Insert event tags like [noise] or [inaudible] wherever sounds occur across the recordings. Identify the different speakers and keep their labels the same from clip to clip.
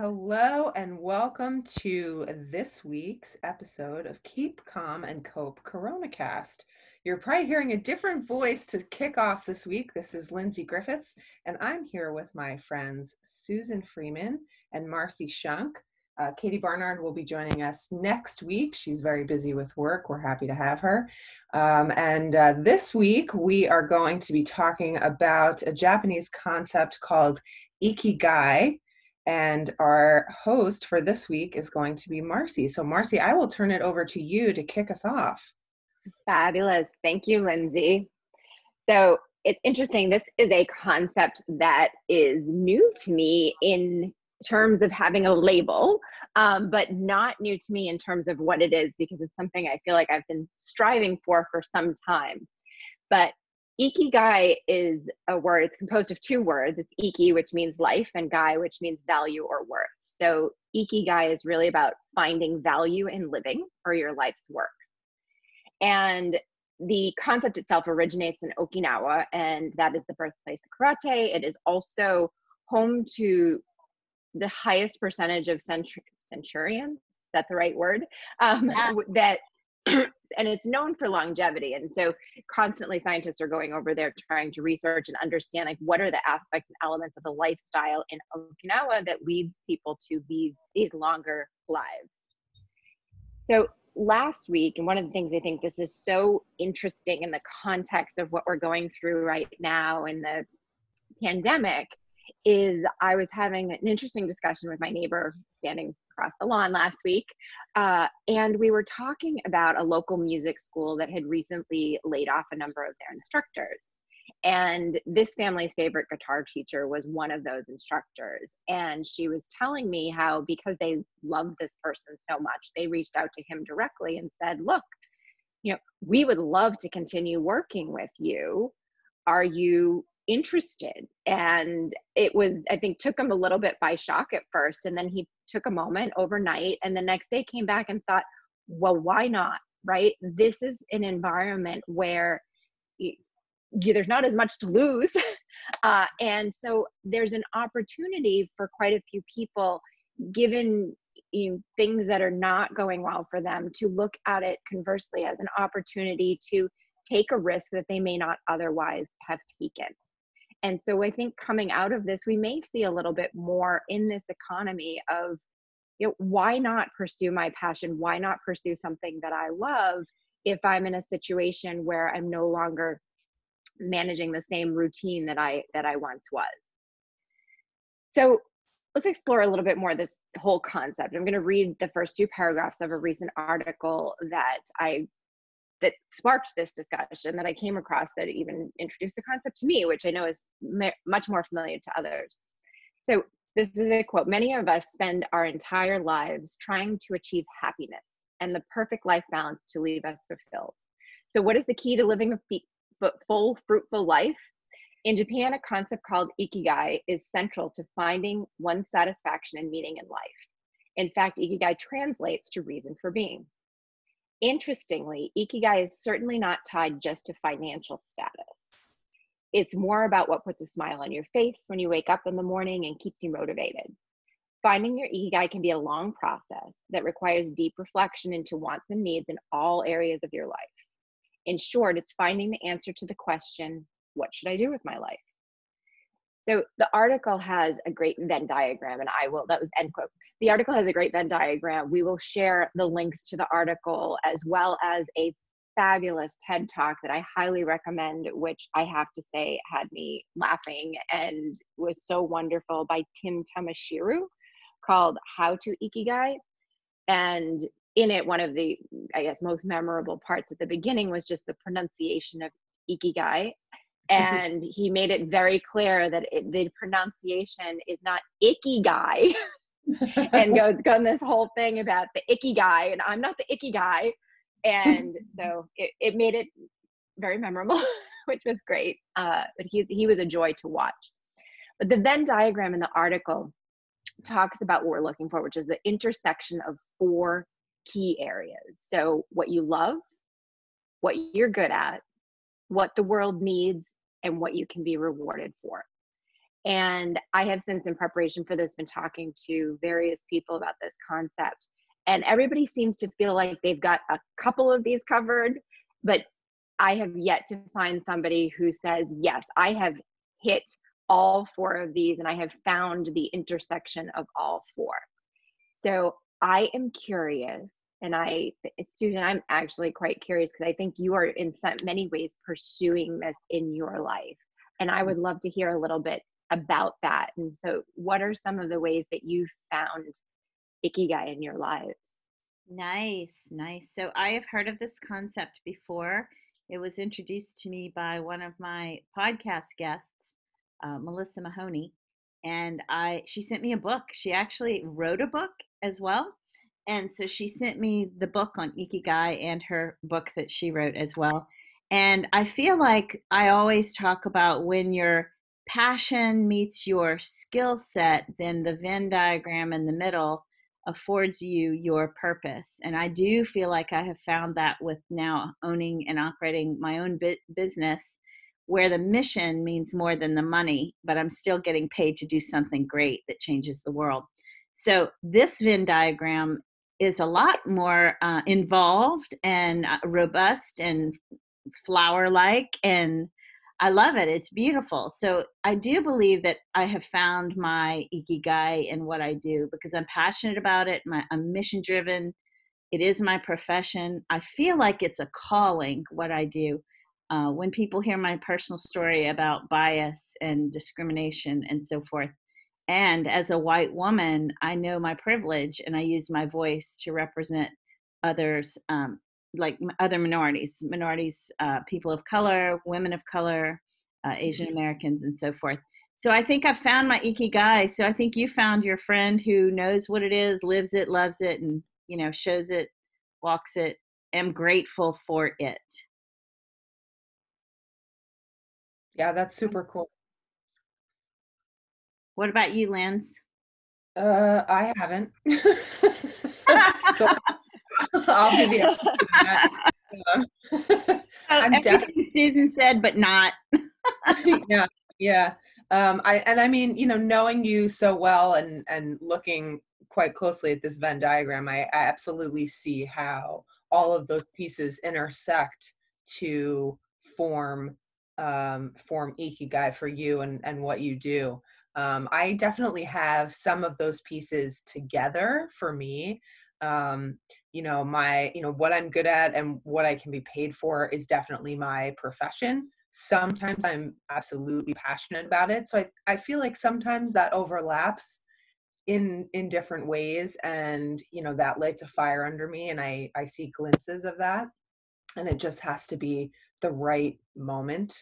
Speaker 1: Hello, and welcome to this week's episode of Keep Calm and Cope CoronaCast. You're probably hearing a different voice to kick off this week. This is Lindsay Griffiths, and I'm here with my friends Susan Freeman and Marcy Shunk. Uh, Katie Barnard will be joining us next week. She's very busy with work. We're happy to have her. Um, and uh, this week, we are going to be talking about a Japanese concept called Ikigai. And our host for this week is going to be Marcy. So, Marcy, I will turn it over to you to kick us off.
Speaker 2: Fabulous. Thank you, Lindsay. So, it's interesting. This is a concept that is new to me in terms of having a label, um, but not new to me in terms of what it is because it's something I feel like I've been striving for for some time. But Ikigai is a word, it's composed of two words. It's Iki, which means life, and Gai, which means value or worth. So Ikigai is really about finding value in living for your life's work. And the concept itself originates in Okinawa, and that is the birthplace of karate. It is also home to the highest percentage of centur- centurions. Is that the right word? Um, yeah. That [clears throat] and it's known for longevity. And so constantly scientists are going over there trying to research and understand like what are the aspects and elements of the lifestyle in okinawa that leads people to these these longer lives. So last week and one of the things i think this is so interesting in the context of what we're going through right now in the pandemic is I was having an interesting discussion with my neighbor standing across the lawn last week. Uh, and we were talking about a local music school that had recently laid off a number of their instructors. And this family's favorite guitar teacher was one of those instructors. And she was telling me how, because they loved this person so much, they reached out to him directly and said, Look, you know, we would love to continue working with you. Are you interested. And it was i think took him a little bit by shock at first and then he took a moment overnight and the next day came back and thought well why not right? This is an environment where you, there's not as much to lose. [laughs] Uh, and so there's an opportunity for quite a few people given you things that are not going well for them to look at it conversely as an opportunity to take a risk that they may not otherwise have taken and so I think coming out of this, we may see a little bit more in this economy of, you know, why not pursue my passion? Why not pursue something that I love if I'm in a situation where I'm no longer managing the same routine that I that I once was. So let's explore a little bit more this whole concept. I'm going to read the first two paragraphs of a recent article that I that sparked this discussion that I came across that even introduced the concept to me, which I know is much more familiar to others. So, this is a quote Many of us spend our entire lives trying to achieve happiness and the perfect life balance to leave us fulfilled. So, what is the key to living a full, fruitful life? In Japan, a concept called ikigai is central to finding one's satisfaction and meaning in life. In fact, ikigai translates to reason for being. Interestingly, Ikigai is certainly not tied just to financial status. It's more about what puts a smile on your face when you wake up in the morning and keeps you motivated. Finding your Ikigai can be a long process that requires deep reflection into wants and needs in all areas of your life. In short, it's finding the answer to the question, What should I do with my life? So the article has a great Venn diagram, and I will, that was end quote. The article has a great Venn diagram. We will share the links to the article as well as a fabulous TED talk that I highly recommend, which I have to say had me laughing and was so wonderful by Tim Tamashiro called How to Ikigai. And in it, one of the, I guess, most memorable parts at the beginning was just the pronunciation of Ikigai [laughs] and he made it very clear that it, the pronunciation is not icky guy [laughs] and goes going this whole thing about the icky guy and i'm not the icky guy. And [laughs] so it, it made it very memorable which was great. Uh, but he, he was a joy to watch. But the venn diagram in the article talks about what we're looking for which is the intersection of four key areas. So what you love what you're good at what the world needs and what you can be rewarded for. And I have since, in preparation for this, been talking to various people about this concept. And everybody seems to feel like they've got a couple of these covered, but I have yet to find somebody who says, Yes, I have hit all four of these and I have found the intersection of all four. So I am curious, and I, Susan, I'm actually quite curious because I think you are in some, many ways pursuing this in your life. And I would love to hear a little bit about that. And so, what are some of the ways that you found Ikigai in your lives?
Speaker 3: Nice, nice. So, I have heard of this concept before. It was introduced to me by one of my podcast guests, uh, Melissa Mahoney, and I she sent me a book. She actually wrote a book as well, and so she sent me the book on Ikigai and her book that she wrote as well. And I feel like I always talk about when your passion meets your skill set, then the Venn diagram in the middle affords you your purpose. And I do feel like I have found that with now owning and operating my own business, where the mission means more than the money, but I'm still getting paid to do something great that changes the world. So this Venn diagram is a lot more uh, involved and uh, robust and flower like and I love it. It's beautiful. So I do believe that I have found my ikigai in what I do because I'm passionate about it. My, I'm mission driven. It is my profession. I feel like it's a calling what I do. Uh, when people hear my personal story about bias and discrimination and so forth, and as a white woman, I know my privilege and I use my voice to represent others um, like other minorities, minorities, uh, people of color, women of color, uh, Asian mm-hmm. Americans, and so forth. So I think I found my ikigai. So I think you found your friend who knows what it is, lives it, loves it, and you know shows it, walks it. Am grateful for it.
Speaker 1: Yeah, that's super cool.
Speaker 3: What about you, Linz?
Speaker 1: Uh, I haven't. [laughs] so [laughs] I'll be the
Speaker 3: uh, [laughs] I'm definitely Susan said, but not.
Speaker 1: yeah, yeah. Um, I and I mean, you know, knowing you so well and and looking quite closely at this Venn diagram, I, I absolutely see how all of those pieces intersect to form um, form ikigai for you and and what you do. Um, I definitely have some of those pieces together for me. Um, you know my you know what i'm good at and what i can be paid for is definitely my profession. Sometimes i'm absolutely passionate about it so i, I feel like sometimes that overlaps in in different ways and you know that lights a fire under me and i i see glimpses of that and it just has to be the right moment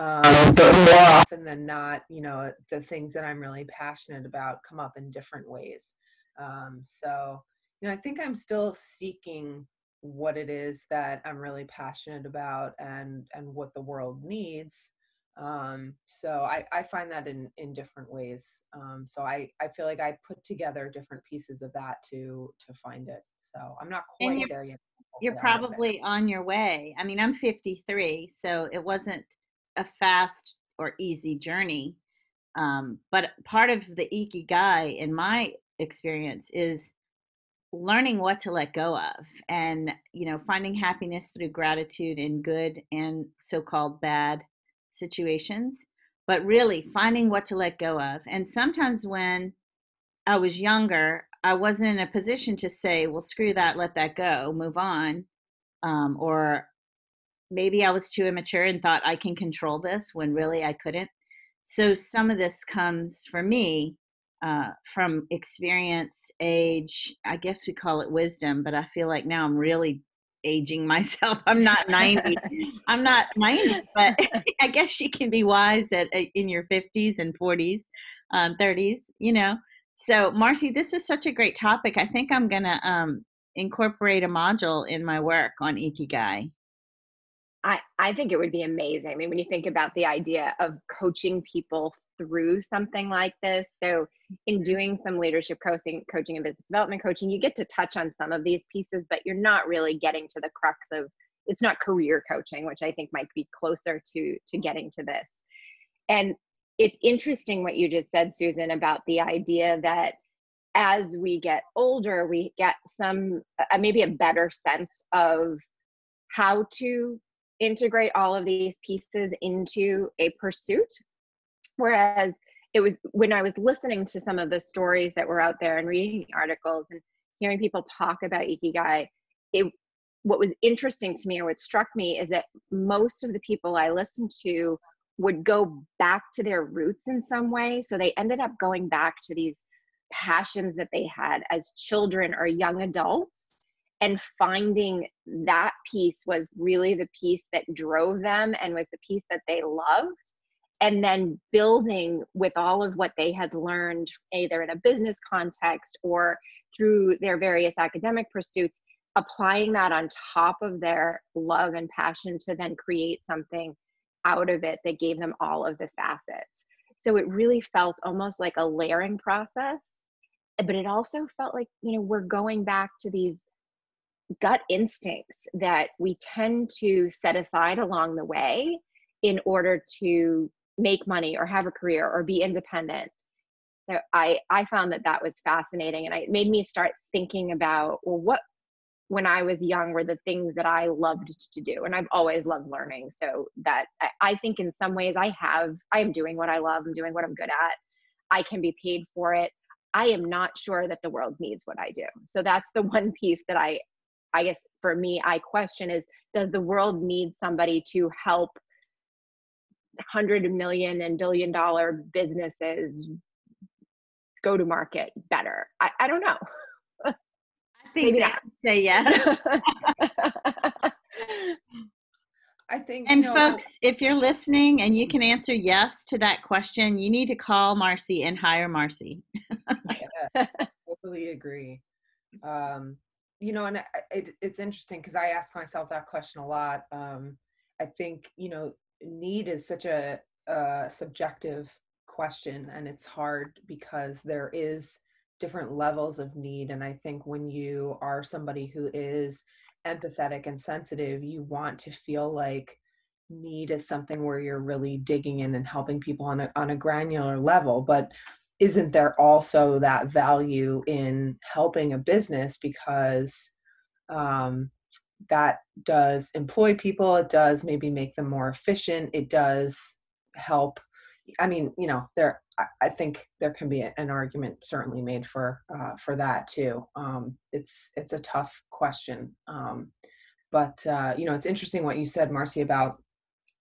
Speaker 1: um, but more often than not you know the things that i'm really passionate about come up in different ways um, so you know, I think I'm still seeking what it is that I'm really passionate about and and what the world needs. Um, so I, I find that in in different ways. Um, so I I feel like I put together different pieces of that to to find it. So I'm not quite there yet.
Speaker 3: You're probably on your way. I mean, I'm 53, so it wasn't a fast or easy journey. Um, but part of the ikigai, in my experience, is learning what to let go of and you know finding happiness through gratitude in good and so-called bad situations but really finding what to let go of and sometimes when i was younger i wasn't in a position to say well screw that let that go move on um, or maybe i was too immature and thought i can control this when really i couldn't so some of this comes for me uh, from experience, age, I guess we call it wisdom, but I feel like now I'm really aging [laughs] myself. I'm not 90. [laughs] I'm not 90, but [laughs] I guess you can be wise at uh, in your 50s and 40s, um, 30s, you know. So, Marcy, this is such a great topic. I think I'm going to um, incorporate a module in my work on Ikigai.
Speaker 2: I, I think it would be amazing. I mean, when you think about the idea of coaching people through something like this. So, in doing some leadership coaching, coaching and business development coaching, you get to touch on some of these pieces, but you're not really getting to the crux of it's not career coaching, which I think might be closer to to getting to this. And it's interesting what you just said, Susan, about the idea that as we get older, we get some uh, maybe a better sense of how to integrate all of these pieces into a pursuit. Whereas it was when I was listening to some of the stories that were out there and reading articles and hearing people talk about ikigai, it what was interesting to me or what struck me is that most of the people I listened to would go back to their roots in some way. So they ended up going back to these passions that they had as children or young adults and finding that piece was really the piece that drove them and was the piece that they loved. And then building with all of what they had learned either in a business context or through their various academic pursuits applying that on top of their love and passion to then create something out of it that gave them all of the facets. So it really felt almost like a layering process but it also felt like you know we're going back to these gut instincts that we tend to set aside along the way in order to make money or have a career or be independent. So i i found that that was fascinating and it made me start thinking about well what when i was young were the things that i loved to do and i've always loved learning. So that I, I think in some ways i have i am doing what i love i'm doing what i'm good at i can be paid for it. I am not sure that the world needs what I do. So that's the [laughs] one piece that I, I guess for me, I question is does the world need somebody to help hundred million and billion dollar businesses go to market better? I, I don't know.
Speaker 3: I [laughs] think Maybe say yes. [laughs]
Speaker 1: I think.
Speaker 3: And you know, folks, if you're listening and you can answer yes to that question, you need to call Marcy and hire Marcy. [laughs]
Speaker 1: yeah, totally agree. Um, you know, and it, it's interesting because I ask myself that question a lot. Um, I think you know, need is such a, a subjective question, and it's hard because there is different levels of need. And I think when you are somebody who is empathetic and sensitive, you want to feel like need is something where you're really digging in and helping people on a on a granular level. But isn't there also that value in helping a business because um, that does employ people, it does maybe make them more efficient, it does help. I mean, you know, there I think there can be an argument certainly made for uh, for that too. Um, it's it's a tough question, um, but uh, you know it's interesting what you said, Marcy, about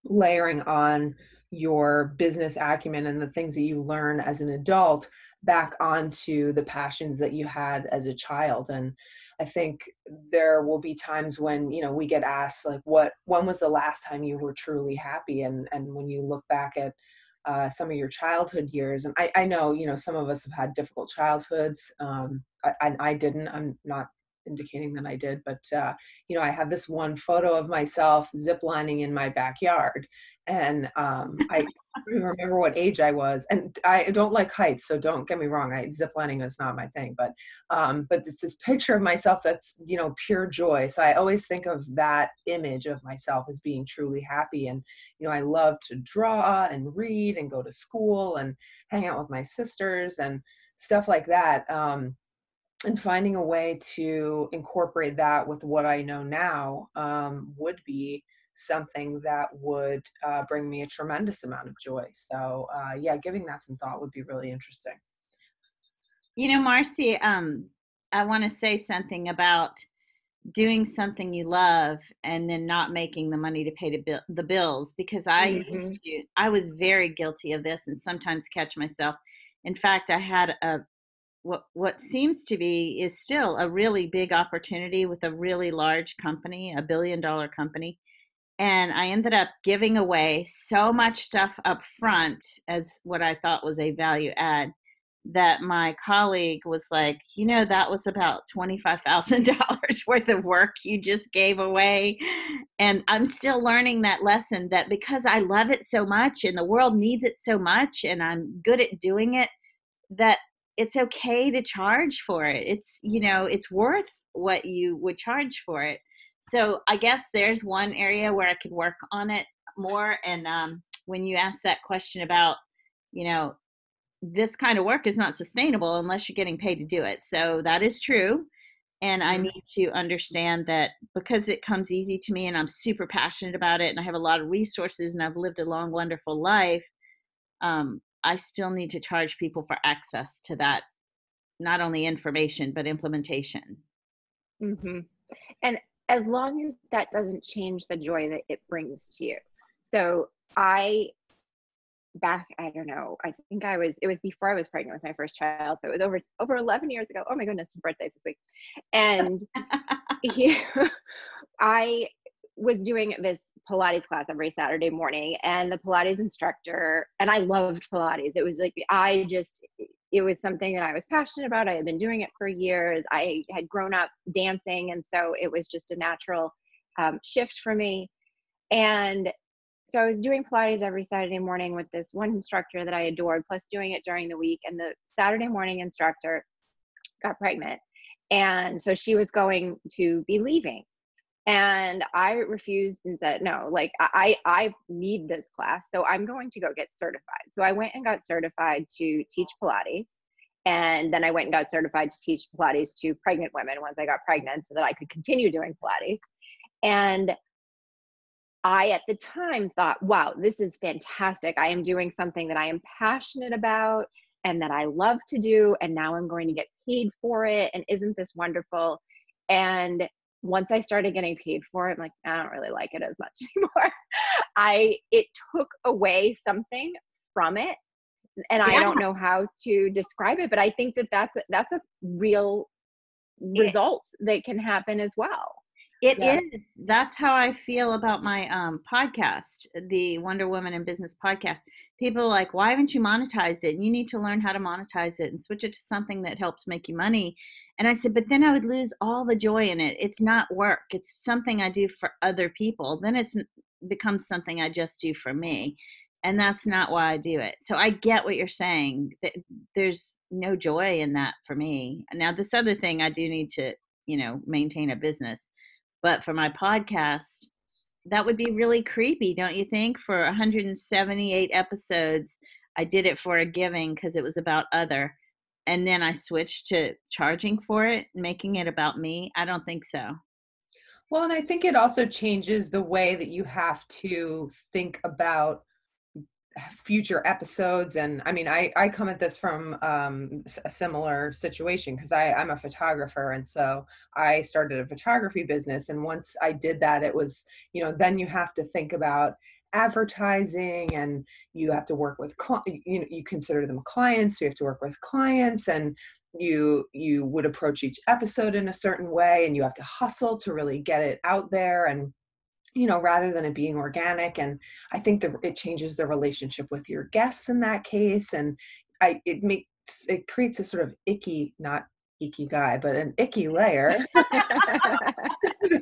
Speaker 1: layering on your business acumen and the things that you learn as an adult back onto the passions that you had as a child and i think there will be times when you know we get asked like what when was the last time you were truly happy and and when you look back at uh, some of your childhood years. And I, I know, you know, some of us have had difficult childhoods. Um, I, I, didn't. I'm not indicating that I did, but uh, you know, I have this one photo of myself ziplining in my backyard, and um, I remember what age I was. And I don't like heights, so don't get me wrong. I ziplining is not my thing, but um, but it's this picture of myself that's you know pure joy. So I always think of that image of myself as being truly happy. And you know, I love to draw and read and go to school and hang out with my sisters and stuff like that. Um, and finding a way to incorporate that with what I know now um, would be something that would uh, bring me a tremendous amount of joy. So, uh, yeah, giving that some thought would be really interesting.
Speaker 3: You know, Marcy, um, I want to say something about doing something you love and then not making the money to pay bill, the bills because I mm-hmm. used to, I was very guilty of this and sometimes catch myself. In fact, I had a what what seems to be is still a really big opportunity with a really large company, a billion dollar company and I ended up giving away so much stuff up front as what I thought was a value add that my colleague was like, you know, that was about $25,000 [laughs] worth of work you just gave away. And I'm still learning that lesson that because I love it so much and the world needs it so much and I'm good at doing it, that it's okay to charge for it. It's, you know, it's worth what you would charge for it so I guess there's one area where I could work on it more. And um, when you ask that question about you know, this kind of work is not sustainable unless you're getting paid to do it. So that is true. And I mm-hmm. need to understand that because it comes easy to me and I'm super passionate about it and I have a lot of resources and I've lived a long, wonderful life, um, I still need to charge people for access to that, not only information, but implementation.
Speaker 2: Mm-hmm. And as long as that doesn't change the joy that it brings to you. So I back i don't know i think i was it was before i was pregnant with my first child so it was over over 11 years ago. Oh my goodness his birthday's this week. And [laughs] he, [laughs] i was doing this pilates class every saturday morning and the pilates instructor and i loved pilates. It was like i just it was something that i was passionate about i had been doing it for years i had grown up dancing and so it was just a natural um, shift for me and so I was doing Pilates every Saturday morning with this one instructor that I adored, plus doing it during the week. And the Saturday morning instructor got pregnant. And so she was going to be leaving. And I refused and said, no, like I, I need this class. So I'm going to go get certified. So I went and got certified to teach Pilates. And then I went and got certified to teach Pilates to pregnant women once I got pregnant so that I could continue doing Pilates. And I, at the time, thought, wow, this is fantastic. I am doing something that I am passionate about and that I love to do. And now I'm going to get paid for it. And isn't this wonderful? And once I started getting paid for it, I'm like, I don't really like it as much [laughs] anymore. I, it took away something from it. And yeah. I don't know how to describe it, but I think that that's, a, that's a real result that can happen as well.
Speaker 3: It yeah. is. That's how I feel about my um, podcast, the Wonder Woman in Business podcast. People are like, why haven't you monetized it? And you need to learn how to monetize it and switch it to something that helps make you money. And I said, but then I would lose all the joy in it. It's not work. It's something I do for other people. Then it's becomes something I just do for me. And that's not why I do it. So I get what you're saying. There's no joy in that for me. Now, this other thing, I do need to, you know, maintain a business but for my podcast, that would be really creepy, don't you think? For 178 episodes, I did it for a giving because it was about other. And then I switched to charging for it, making it about me. I don't think so.
Speaker 1: Well, and I think it also changes the way that you have to think about future episodes. And i mean i i come at this from um, a similar situation because i i'm a photographer. And so i started a photography business. And once i did that it was you know then you have to think about advertising and you have to work with you know you consider them clients. So you have to work with clients and you you would approach each episode in a certain way and you have to hustle to really get it out there. And you know rather than it being organic and i think that it changes the relationship with your guests in that case and i it makes it creates a sort of icky not icky guy but an icky layer. [laughs]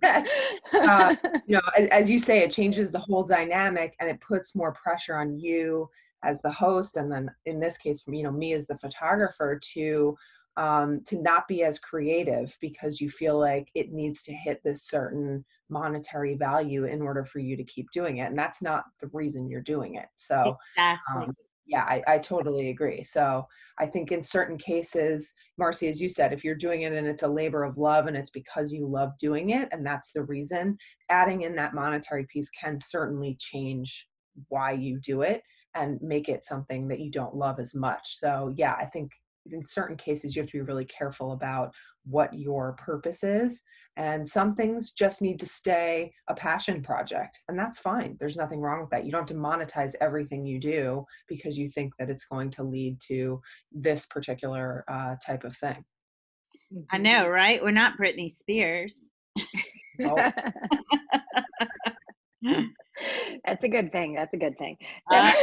Speaker 1: That, uh, you know as, as you say it changes the whole dynamic and it puts more pressure on you as the host and then in this case you know me as the photographer to um, to not be as creative because you feel like it needs to hit this certain monetary value in order for you to keep doing it and that's not the reason you're doing it so exactly. um, yeah I, I totally agree so i think in certain cases marcy as you said if you're doing it and it's a labor of love and it's because you love doing it and that's the reason adding in that monetary piece can certainly change why you do it and make it something that you don't love as much so yeah i think in certain cases you have to be really careful about what your purpose is and some things just need to stay a passion project and that's fine. There's nothing wrong with that. You don't have to monetize everything you do because you think that it's going to lead to this particular uh, type of thing.
Speaker 3: I know right? We're not britney spears.
Speaker 2: Oh. [laughs] that's a good thing that's a good thing. Uh,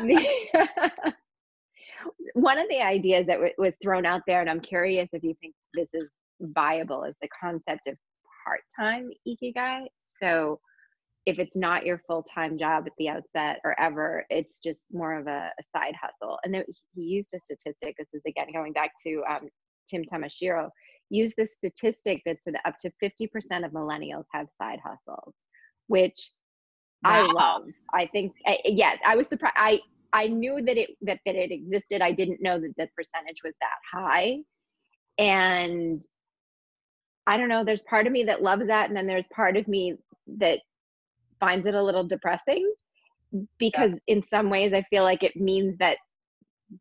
Speaker 2: [laughs] [laughs] one of the ideas that w- was thrown out there and i'm curious if you think this is viable is the concept of part-time ikigai. So if it's not your full-time job at the outset or ever, it's just more of a, a side hustle. And then he used a statistic. This is again going back to um, Tim Tamashiro. Use the statistic that said up to 50% of millennials have side hustles, which I love. I think I, yes, I was surprised. I I knew that it that that it existed. I didn't know that the percentage was that high, and I don't know. There's part of me that loves that, and then there's part of me that finds it a little depressing because yeah. in some ways I feel like it means that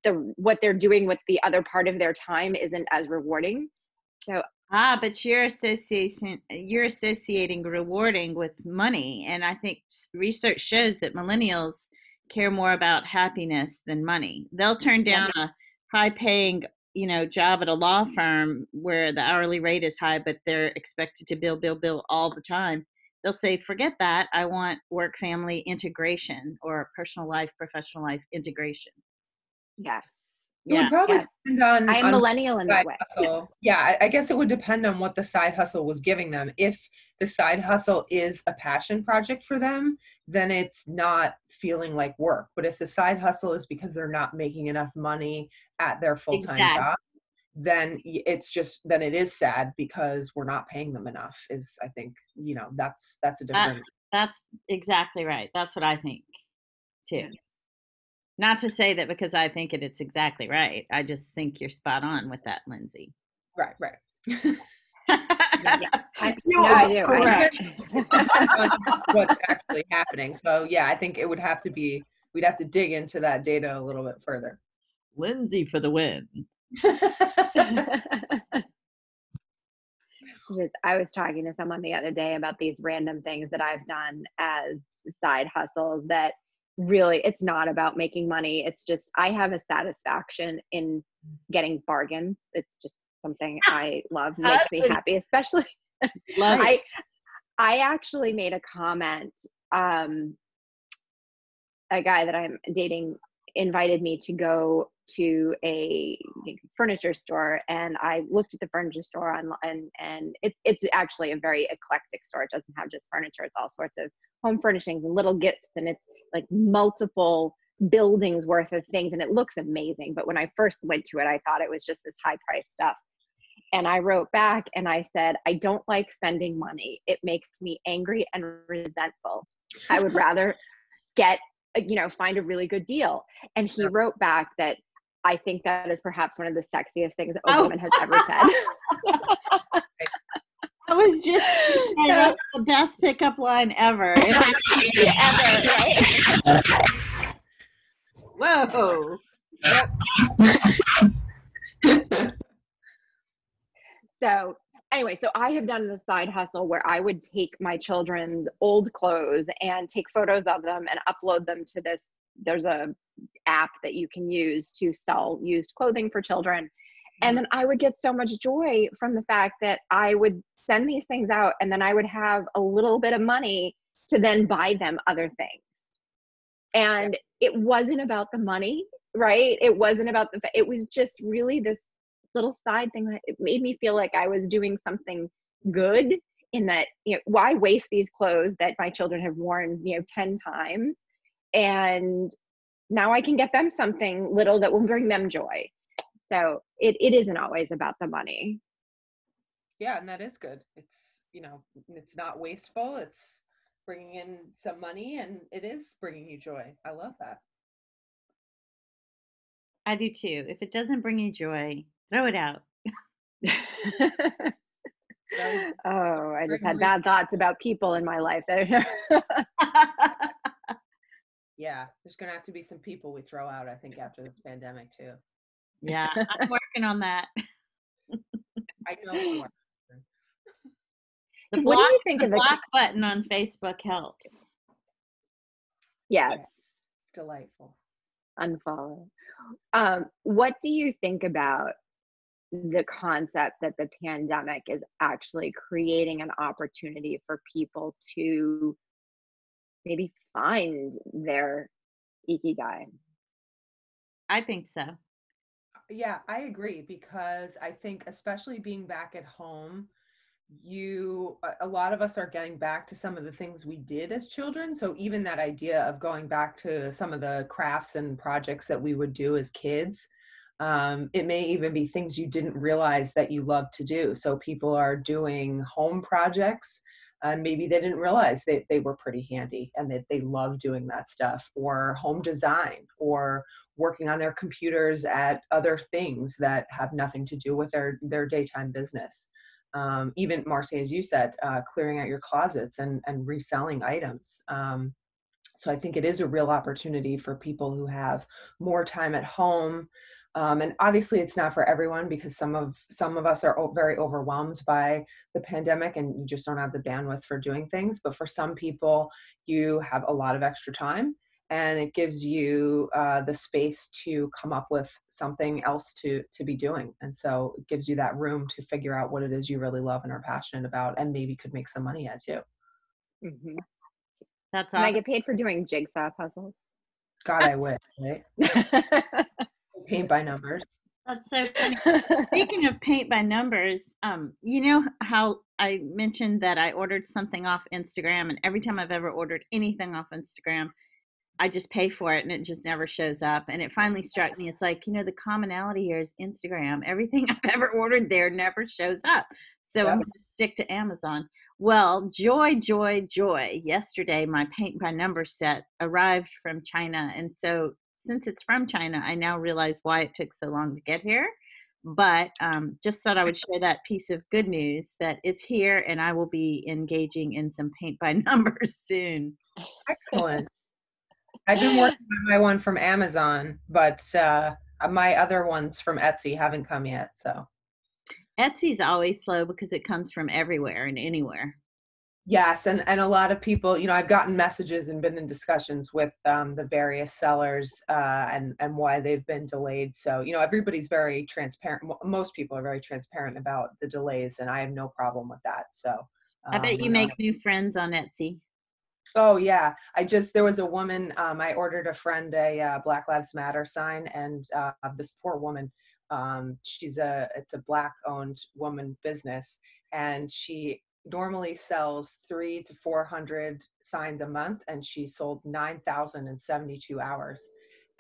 Speaker 2: the what they're doing with the other part of their time isn't as rewarding. So
Speaker 3: ah, but you're associating you're associating rewarding with money, and I think research shows that millennials care more about happiness than money. They'll turn down a high paying you know job at a law firm where the hourly rate is high but they're expected to bill bill bill all the time they'll say forget that i want work family integration or personal life professional life integration.
Speaker 2: Yes
Speaker 1: it yeah. would probably yeah. depend on.
Speaker 2: I'm
Speaker 1: on
Speaker 2: millennial in that way.
Speaker 1: Hustle. yeah, I, I guess it would depend on what the side hustle was giving them. If the side hustle is a passion project for them, then it's not feeling like work. But if the side hustle is because they're not making enough money at their full time exactly. job, then it's just then it is sad because we're not paying them enough. Is I think you know that's that's a different.
Speaker 3: That, that's exactly right. That's what I think too. Not to say that because I think it, it's exactly right. I just think you're spot on with that, Lindsay.
Speaker 1: Right, right. [laughs]
Speaker 2: yeah, I, no, I do.
Speaker 1: Correct. [laughs] what's actually happening. So yeah, I think it would have to be. We'd have to dig into that data a little bit further.
Speaker 3: Lindsay for the win. [laughs]
Speaker 2: Just, I was talking to someone the other day about these random things that I've done as side hustles that really it's not about making money. It's just i have a satisfaction in getting bargains. It's just something [laughs] i love makes me happy especially [laughs] i i actually made a comment um a guy that i'm dating invited me to go to a furniture store and I looked at the furniture store on and and it's it's actually a very eclectic store. It doesn't have just furniture, it's all sorts of home furnishings and little gifts and it's like multiple buildings worth of things and it looks amazing. But when I first went to it, I thought it was just this high price stuff. And I wrote back and I said, I don't like spending money. It makes me angry and resentful. I would [laughs] rather get uh, you know find a really good deal and he wrote back that I think that is perhaps one of the sexiest things a oh. woman has ever said. [laughs]
Speaker 3: I was just so, the best pickup line ever. [laughs] ever, right? Whoa.
Speaker 2: so anyway, so I have done the side hustle where I would take my children's old clothes and take photos of them and upload them to this. There's a app that you can use to sell used clothing for children. And mm-hmm. then I would get so much joy from the fact that I would send these things out and then I would have a little bit of money to then buy them other things. And it wasn't about the money, right? It wasn't about the, it was just really this little side thing that it made me feel like I was doing something good in that, you know, why waste these clothes that my children have worn, you know, 10 times? And now I can get them something little that will bring them joy. So it, it isn't always about the money.
Speaker 1: Yeah, and that is good. It's, you know, it's not wasteful. It's bringing in some money and it is bringing you joy. I love that.
Speaker 3: I do too. If it doesn't bring you joy, throw it out. [laughs]
Speaker 2: oh, I just had bad thoughts about people in my life. [laughs] [laughs]
Speaker 1: yeah, there's gonna have to be some people we throw out. I think after this pandemic too.
Speaker 3: Yeah, I'm working on that. [laughs]
Speaker 1: I know.
Speaker 3: the block, what do you think the of the block button on Facebook helps?
Speaker 2: Yes,
Speaker 1: it's delightful.
Speaker 2: Unfollow. Um, what do you think about the concept that the pandemic is actually creating an opportunity for people to maybe find their ikigai.
Speaker 3: I think so.
Speaker 1: Yeah, I agree because I think especially being back at home, you a lot of us are getting back to some of the things we did as children. So even that idea of going back to some of the crafts and projects that we would do as kids, um, it may even be things you didn't realize that you love to do. So people are doing home projects and maybe they didn't realize that they were pretty handy and that they love doing that stuff or home design or working on their computers at other things that have nothing to do with their their daytime business. Um, even marcy as you said uh, clearing out your closets and and reselling items. Um, so i think it is a real opportunity for people who have more time at home um, and obviously it's not for everyone because some of some of us are o- very overwhelmed by the pandemic and you just don't have the bandwidth for doing things. But for some people you have a lot of extra time and it gives you uh, the space to come up with something else to to be doing. And so it gives you that room to figure out what it is you really love and are passionate about and maybe could make some money at too.
Speaker 2: Mhm.
Speaker 3: That's
Speaker 2: Can I get paid for doing jigsaw puzzles?
Speaker 1: god i wish right [laughs] paint by numbers
Speaker 3: That's so funny. Speaking of paint by numbers, um, you know how I mentioned that I ordered something off Instagram, and every time I've ever ordered anything off Instagram, I just pay for it and it just never shows up. And it finally struck me it's like, you know, the commonality here is Instagram. Everything [laughs] I've ever ordered there never shows up. So I'm going to stick to Amazon. Well, joy, joy, joy. Yesterday, my paint by number set arrived from China. And so since it's from China, I now realize why it took so long to get here. But um, just thought I would [laughs] share that piece of good news that it's here and I will be engaging in some paint by [laughs] numbers soon.
Speaker 1: excellent [laughs] i've been working on my one from amazon but uh, my other ones from etsy haven't come yet so
Speaker 3: Etsy's always slow because it comes from everywhere and anywhere.
Speaker 1: Yes, and and a lot of people, you know, I've gotten messages and been in discussions with um, the various sellers uh, and and why they've been delayed. So you know, everybody's very transparent. Most people are very transparent about the delays, and I have no problem with that. So
Speaker 3: I bet
Speaker 1: um,
Speaker 3: you make new friends on Etsy.
Speaker 1: Oh yeah, I just there was a woman. Um, I ordered a friend a uh, Black Lives Matter sign, and uh, this poor woman. Um, she's a it's a black owned woman business, and she normally sells three to four hundred signs a month, and she sold nine thousand in seventy two hours.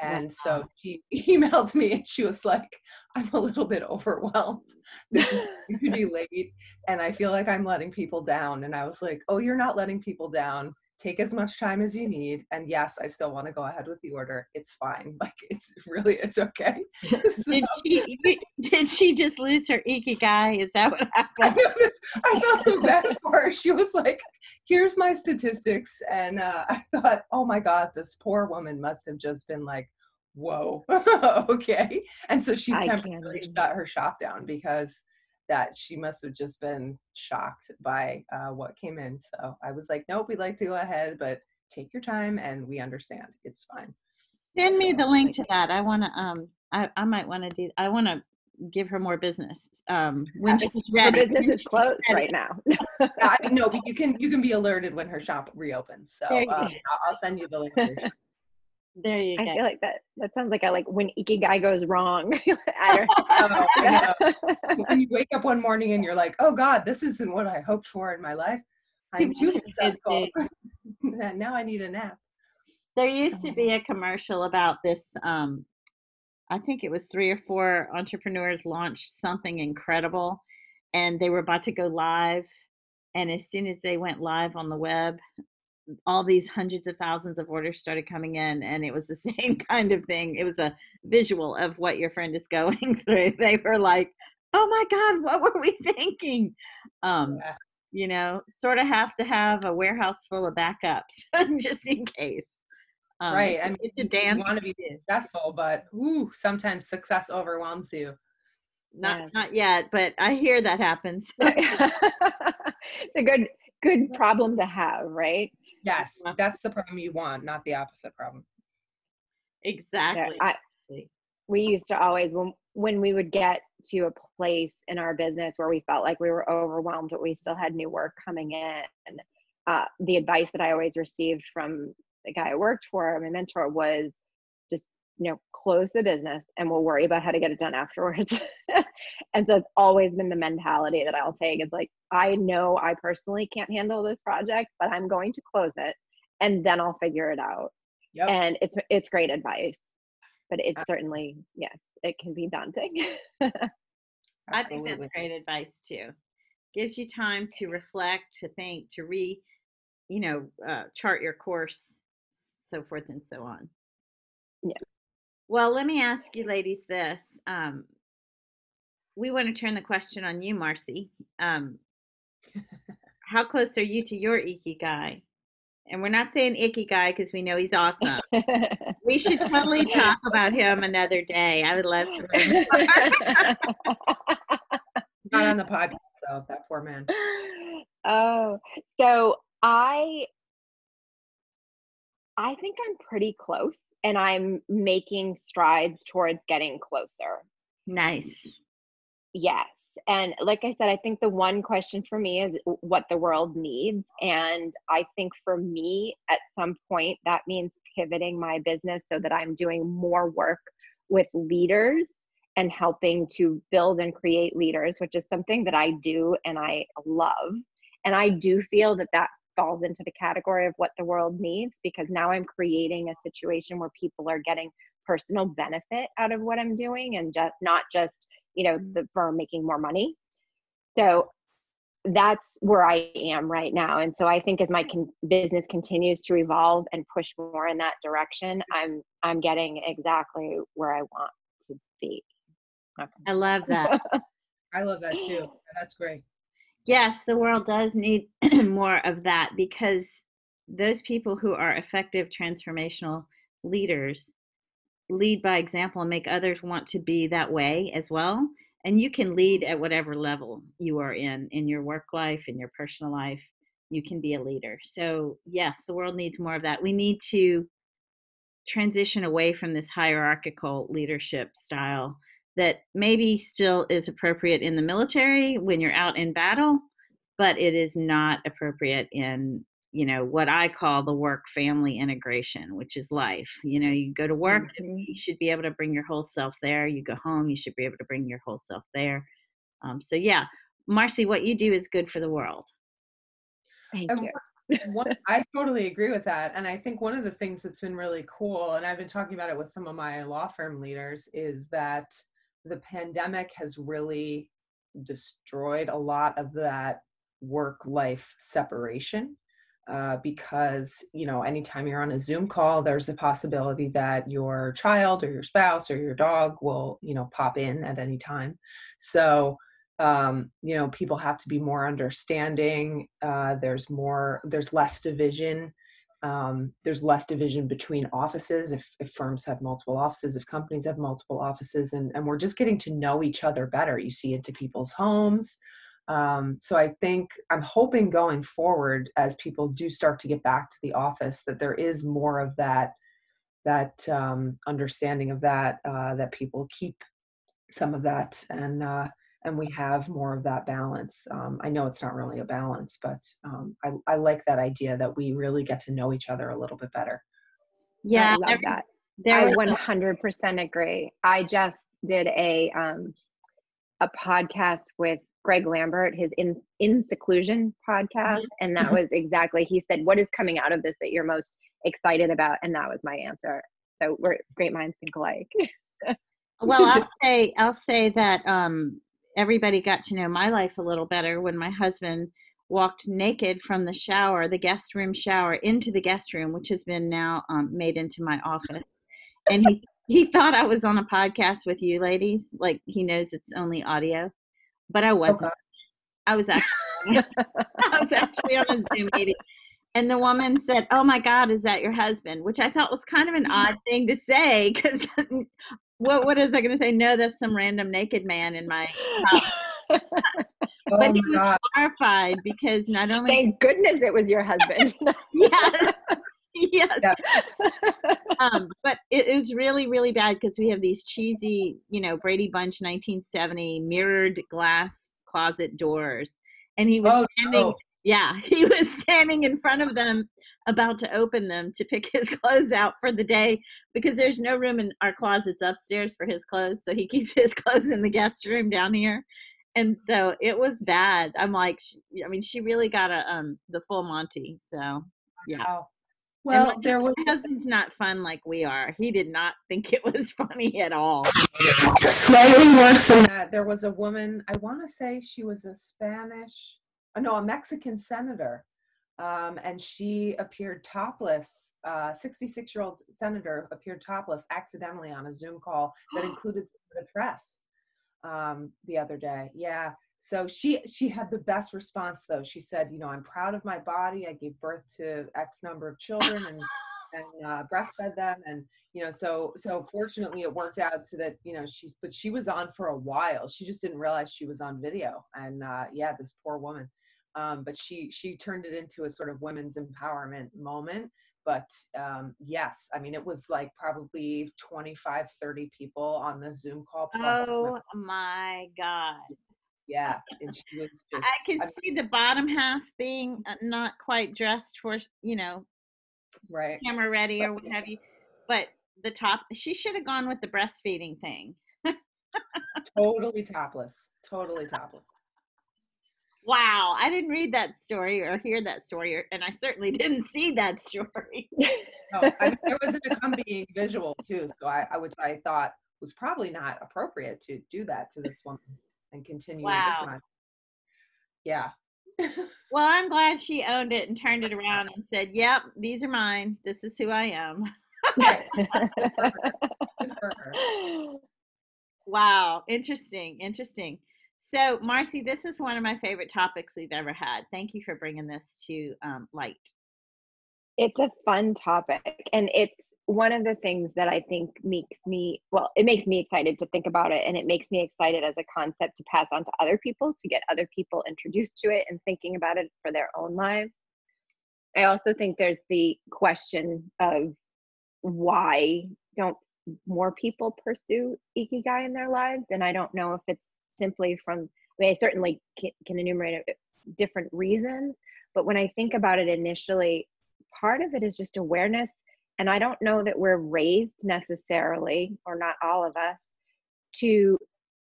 Speaker 1: And so she [laughs] emailed me, and she was like, "I'm a little bit overwhelmed. This is going to be late, and I feel like I'm letting people down." And I was like, "Oh, you're not letting people down." Take as much time as you need and yes i still want to go ahead with the order it's fine [laughs] like it's really it's okay [laughs] So,
Speaker 3: Did she did she just lose her ikigai? Is that what [laughs] happened?
Speaker 1: I felt so bad for her she was like here's my statistics and uh, i thought oh my god this poor woman must have just been like whoa okay and so she's temporarily shut her shop down because that she must have just been shocked by uh, what came in so i was like nope we'd like to go ahead but take your time and we understand it's fine
Speaker 3: Send me the link to that. I want to um I, I might want to do I want to give her more business um when
Speaker 1: Yeah,
Speaker 3: she's [laughs] ready.
Speaker 2: business is closed right now.
Speaker 1: Yeah, [laughs] I know, but you can you can be alerted when her shop reopens. So um. I'll, I'll send you the link. [laughs] to your shop.
Speaker 3: There you
Speaker 2: I
Speaker 3: go.
Speaker 2: I feel like that. That sounds like a like when ikigai goes wrong. at her-
Speaker 1: Oh, know. when you wake up one morning and you're like, "Oh God, this isn't what I hoped for in my life. [laughs] I'm
Speaker 3: Too
Speaker 1: too successful. [laughs] now I need a nap."
Speaker 3: There used to be a commercial about this. Um, I think it was three or four entrepreneurs launched something incredible, and they were about to go live. And as soon as they went live on the web, all these hundreds of thousands of orders started coming in, and it was the [laughs] same kind of thing. It was a visual of what your friend is [laughs] going through. They were like, "Oh my God, what were we [laughs] thinking?" Um,
Speaker 1: Yeah.
Speaker 3: you know, sort of have to have a warehouse full of backups just in case. Um,
Speaker 1: right. I mean,
Speaker 3: it's a dance.
Speaker 1: You want to be successful, but ooh, sometimes success overwhelms you.
Speaker 3: Not
Speaker 2: Yes.
Speaker 3: not yet, but I hear that happens.
Speaker 2: it's a good good problem to have, right?
Speaker 1: Yes,
Speaker 3: Yeah.
Speaker 1: that's the problem you want, not the opposite problem.
Speaker 2: Yeah,
Speaker 3: exactly.
Speaker 2: I, we used to always when when we would get to a place in our business where we felt like we were overwhelmed but we still had new work coming in and uh, the advice that i always received from the guy i worked for my mentor was just you know close the business and we'll worry about how to get it done afterwards [laughs] and so it's always been the mentality that i'll take it's like i know i personally can't handle this project but i'm going to close it and then i'll figure it out
Speaker 1: Yep.
Speaker 2: and it's it's great advice but it's
Speaker 1: Uh
Speaker 2: certainly yes it can be daunting
Speaker 3: I think that's great advice too. gives you time to reflect, to think, to re, you know, uh, chart your course, so forth and so on.
Speaker 2: Yeah.
Speaker 3: Well, let me ask you, ladies, this. Um, we want to turn the question on you, Marcy. Um, [laughs] how close are you to your ikigai? And we're not saying icky guy because we know he's awesome. we should totally talk [laughs] about him another day. I would love to. [laughs]
Speaker 1: Not on the podcast, though. That poor man.
Speaker 2: oh, so I I think I'm pretty close and I'm making strides towards getting closer.
Speaker 3: Nice.
Speaker 2: Yes. And like I said, I think the one question for me is what the world needs. And I think for me, at some point, that means pivoting my business so that I'm doing more work with leaders and helping to build and create leaders, which is something that I do and I love. And I do feel that that falls into the category of what the world needs because now I'm creating a situation where people are getting personal benefit out of what I'm doing and just not just, you know, the firm making more money. So that's where I am right now. And so I think as my con- business continues to evolve and push more in that direction, I'm I'm getting exactly where I want to be.
Speaker 3: I love that. [laughs]
Speaker 1: I love that too. That's great.
Speaker 3: Yes, the world does need [clears throat] more of that because those people who are effective transformational leaders lead by example and make others want to be that way as well. And you can lead at whatever level you are in, in your work life, in your personal life. You can be a leader. So, yes, the world needs more of that. We need to transition away from this hierarchical leadership style that maybe still is appropriate in the military when you're out in battle, but it is not appropriate in you know what I call the work family integration, which is life. You know, you go to work, mm-hmm. you should be able to bring your whole self there. You go home, you should be able to bring your whole self there. Um, so yeah, Marcy, what you do is good for the world.
Speaker 2: Thank you.
Speaker 1: one, [laughs] I totally agree with that. And I think one of the things that's been really cool, and I've been talking about it with some of my law firm leaders, is that the pandemic has really destroyed a lot of that work life separation uh, because you know anytime you're on a zoom call there's the possibility that your child or your spouse or your dog will you know pop in at any time. So um, you know people have to be more understanding uh, there's more there's less division um, there's less division between offices if, if, firms have multiple offices if companies have multiple offices and, and we're just getting to know each other better. You see into people's homes. Um, so i think i'm hoping going forward as people do start to get back to the office that there is more of that that um, understanding of that uh, that people keep some of that and uh, and we have more of that balance. Um, I know it's not really a balance, but um, I, I, like that idea that we really get to know each other a little bit better.
Speaker 2: Yeah, I love that. I 100% agree. I just did a um, a podcast with Greg Lambert, his in in seclusion podcast, mm-hmm. and that was exactly he said, "What is coming out of this that you're most excited about?" And that was my answer. So we're great minds think alike. [laughs]
Speaker 3: well, I'll say I'll say that um, everybody got to know my life a little better when my husband walked naked from the shower, the guest room shower, into the guest room, which has been now um, made into my office. And he [laughs] he thought I was on a podcast with you ladies, like he knows it's only audio, but I wasn't. Okay. I was actually [laughs] I was actually on a Zoom meeting. And the woman said, "Oh my God, is that your husband?" Which I thought was kind of an odd thing to say because [laughs] what what is I going to say? No, that's some random naked man in my [laughs] house. oh but he was God. horrified because not only
Speaker 2: thank goodness it was your husband. [laughs]
Speaker 3: yes, [laughs] yes. Yeah. um, but it, it, was really really bad because we have these cheesy, you know, Brady Bunch 1970 mirrored glass closet doors, and he was oh, standing. No. Yeah, he was standing in front of them about to open them to pick [laughs] his clothes out for the day because there's no room in our closets upstairs for his clothes. So he [laughs] keeps his clothes in the guest room down here. And so it was bad. I'm like, I mean, she really got a um the full Monty. So yeah. Wow.
Speaker 1: Well,
Speaker 3: my,
Speaker 1: there was
Speaker 3: my husband's not fun like we are. He did not [laughs] think it was funny at all.
Speaker 1: slightly worse than that. There was a woman, I want to say she was a Spanish, uh, no, a Mexican senator. Um, and she appeared topless. 66 uh, year old senator appeared topless accidentally on a Zoom call that [gasps] included the press um, the other day. Yeah. So she she had the best response though. She said, you know, I'm proud of my body. I gave birth to X number of children and [laughs] and uh, breastfed them, and you know, so so fortunately it worked out so that you know she's but she was on for a while. She just didn't realize she was on video, and uh, yeah, this poor woman. Um, but she she turned it into a sort of women's empowerment moment. But um, yes i mean it was like probably 25 30 people on the zoom call
Speaker 3: oh my god.
Speaker 1: Yeah and she was just,
Speaker 3: i can I see the bottom half being uh, not quite dressed for you know
Speaker 1: right.
Speaker 3: camera ready or what have you but the top she should have gone with the breastfeeding thing. [laughs]
Speaker 1: Totally topless totally topless
Speaker 3: wow i didn't read that story or hear that story or, and i certainly [laughs] didn't see that story. [laughs]
Speaker 1: No, I mean, there was an accompanying visual too so I, I which i thought was probably not appropriate to do that to this woman and continue
Speaker 3: wow.
Speaker 1: yeah.
Speaker 3: Well i'm glad she owned it and turned it around and said yep these are mine. This is who i am. [laughs] Wow interesting interesting so, Marcy, this is one of my favorite topics we've ever had. Thank you for bringing this to um, light.
Speaker 2: It's a fun topic, and it's one of the things that I think makes me well, it makes me excited to think about it, and it makes me excited as a concept to pass on to other people to get other people introduced to it and thinking about it for their own lives. I also think there's the question of why don't more people pursue ikigai in their lives, and I don't know if it's simply from I mean, I certainly can, can enumerate different reasons, but when I think about it initially, part of it is just awareness. And I don't know that we're raised necessarily, or not all of us, to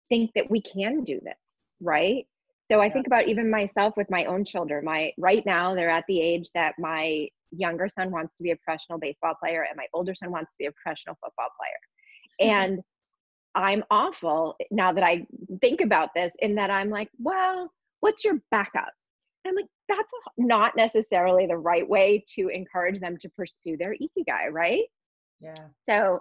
Speaker 2: think that we can do this, right? So I think about even myself with my own children. My right now they're at the age that my younger son wants to be a professional baseball player and my older son wants to be a professional football player. Mm-hmm. And I'm awful now that I think about this, in that I'm like, well, what's your backup? And I'm like, that's not necessarily the right way to encourage them to pursue their ikigai, right?
Speaker 1: Yeah.
Speaker 2: So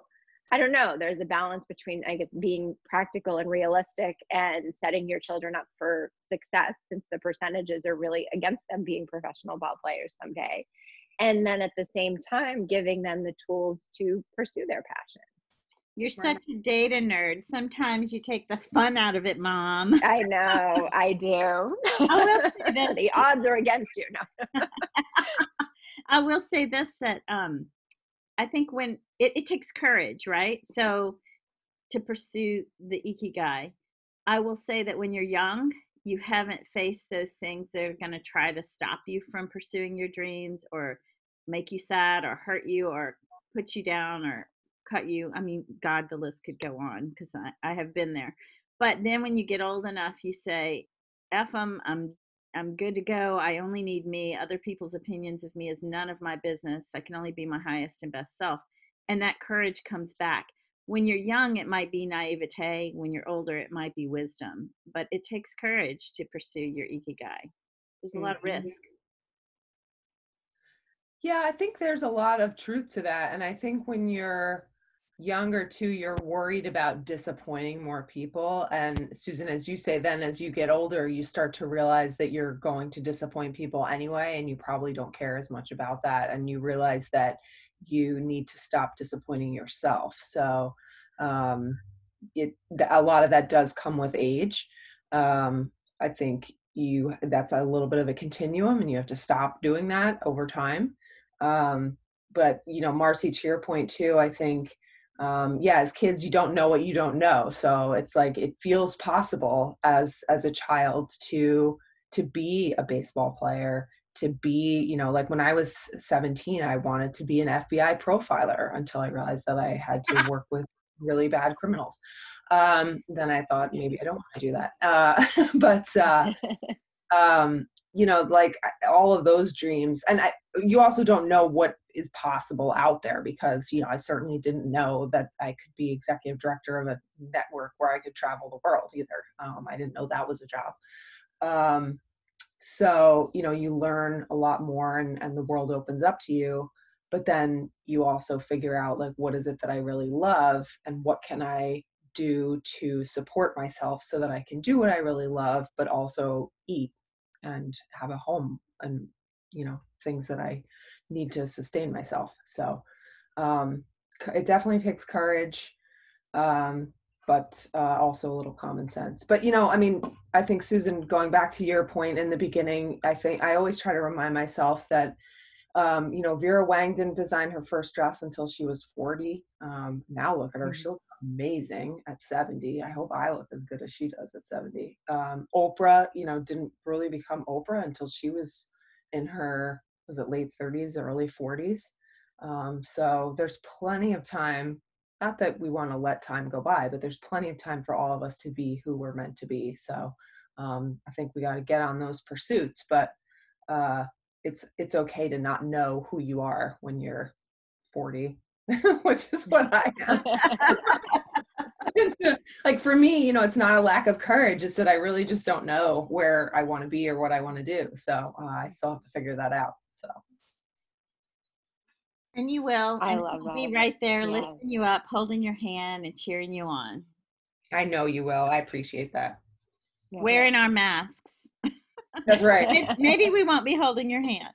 Speaker 2: I don't know. There's a balance between, I guess, being practical and realistic and setting your children up for success since the percentages are really against them being professional ball players someday. And then at the same time, giving them the tools to pursue their passion.
Speaker 3: You're such a data nerd. Sometimes you take the fun out of it, mom.
Speaker 2: I know, I do. [laughs] I will say [laughs] this. the odds are against you. No. [laughs]
Speaker 3: I will say this that um, I think when it, it takes courage, right? So to pursue the ikigai, I will say that when you're young, you haven't faced those things that are going to try to stop you from pursuing your dreams or make you sad or hurt you or put you down or cut you. I mean, God, the list could go on because I, I have been there. But then when you get old enough, you say, F them, I'm I'm good to go. I only need me. Other people's opinions of me is none of my business. I can only be my highest and best self. And that courage comes back. When you're young, it might be naivete. When you're older, it might be wisdom. But it takes courage to pursue your ikigai. There's a lot of mm-hmm. risk.
Speaker 1: Yeah, I think there's a lot of truth to that. And I think when you're younger too you're worried about disappointing more people. And susan as you say then as you get older you start to realize that you're going to disappoint people anyway and you probably don't care as much about that. And you realize that you need to stop disappointing yourself. So um, it a lot of that does come with age. Um, i think you that's a little bit of a continuum and you have to stop doing that over time. Um, but you know marcy to your point too i think um, yeah as kids you don't know what you don't know. So it's like it feels possible as as a child to to be a baseball player to be you know like when i was 17 i wanted to be an fbi profiler until i realized that i had to work with really bad criminals. Um, then i thought maybe i don't want to do that. Uh, [laughs] but uh, [laughs] um, you know like all of those dreams and I, you also don't know what is possible out there because you know i certainly didn't know that i could be executive director of a network where i could travel the world either. Um, i didn't know that was a job. Um, so you know you learn a lot more and, and the world opens up to you but then you also figure out like what is it that i really love and what can i do to support myself so that i can do what i really love but also eat and have a home and you know things that i need to sustain myself so um it definitely takes courage um but uh, also a little common sense but you know i mean i think susan going back to your point in the beginning i think i always try to remind myself that um, you know vera wang didn't design her first dress until she was 40 um, now look at her mm-hmm. she looks amazing at 70. I hope I look as good as she does at 70. Um, Oprah, you know, didn't really become Oprah until she was in her, was it late 30s early 40s? Um, so there's plenty of time. Not that we want to let time go by, but there's plenty of time for all of us to be who we're meant to be. So um, I think we got to get on those pursuits. But uh, it's it's okay to not know who you are when you're 40 [laughs] which is what I am. [laughs] [laughs] like for me, you know, it's not a lack of courage. It's that I really just don't know where I want to be or what I want to do. So uh, I still have to figure that out. So.
Speaker 3: And you will.
Speaker 2: I
Speaker 3: and
Speaker 2: love
Speaker 3: we'll
Speaker 2: that.
Speaker 3: Be right there, yeah. lifting you up, holding your hand, and cheering you on.
Speaker 1: I know you will. I appreciate that.
Speaker 3: Yeah. Wearing our masks.
Speaker 1: That's right.
Speaker 3: maybe, maybe we won't be holding your hand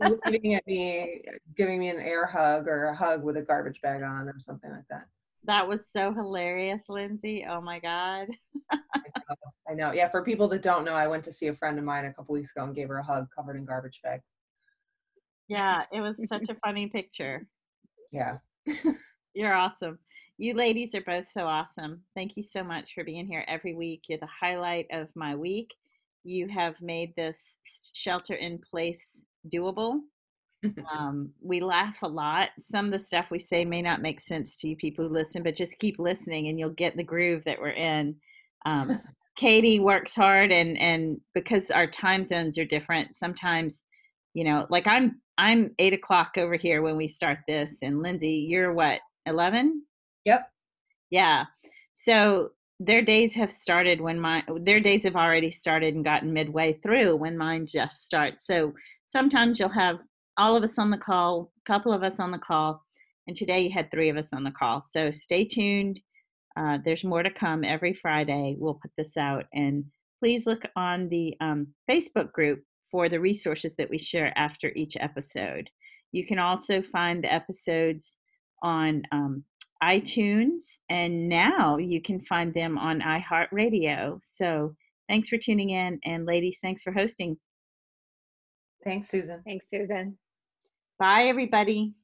Speaker 1: looking [laughs] at me, giving me an air hug or a hug with a garbage bag on or something like that.
Speaker 3: That was so hilarious, Lindsay. Oh my God.
Speaker 1: I, know, I know. Yeah, for people that don't know, I went to see a friend of mine a couple weeks ago and gave her a hug covered in garbage bags.
Speaker 3: Yeah, it was [laughs] such a funny picture.
Speaker 1: Yeah. [laughs]
Speaker 3: You're awesome. You ladies are both so awesome. Thank you so much for being here every week. You're the highlight of my week you have made this shelter in place doable. [laughs] um, we laugh a lot. Some of the stuff we say may not make sense to you people who listen, but just keep listening and you'll get the groove that we're in. Um, [laughs] Katie works hard, and and because our time zones are different, sometimes, you know, like I'm I'm eight o'clock over here when we start this, and Lindsay, you're what eleven?
Speaker 1: Yep.
Speaker 3: Yeah. So their days have started when my their days have already started and gotten midway through when mine just starts. So sometimes you'll have all of us on the call, a couple of us on the call, and today you had three of us on the call. So stay tuned. Uh, there's more to come every Friday. We'll put this out, and please look on the um, Facebook group for the resources that we share after each episode. You can also find the episodes on um, iTunes, and now you can find them on iHeartRadio. So thanks for tuning in. And ladies, thanks for hosting.
Speaker 1: Thanks, Susan.
Speaker 2: Thanks, Susan.
Speaker 3: Bye, everybody.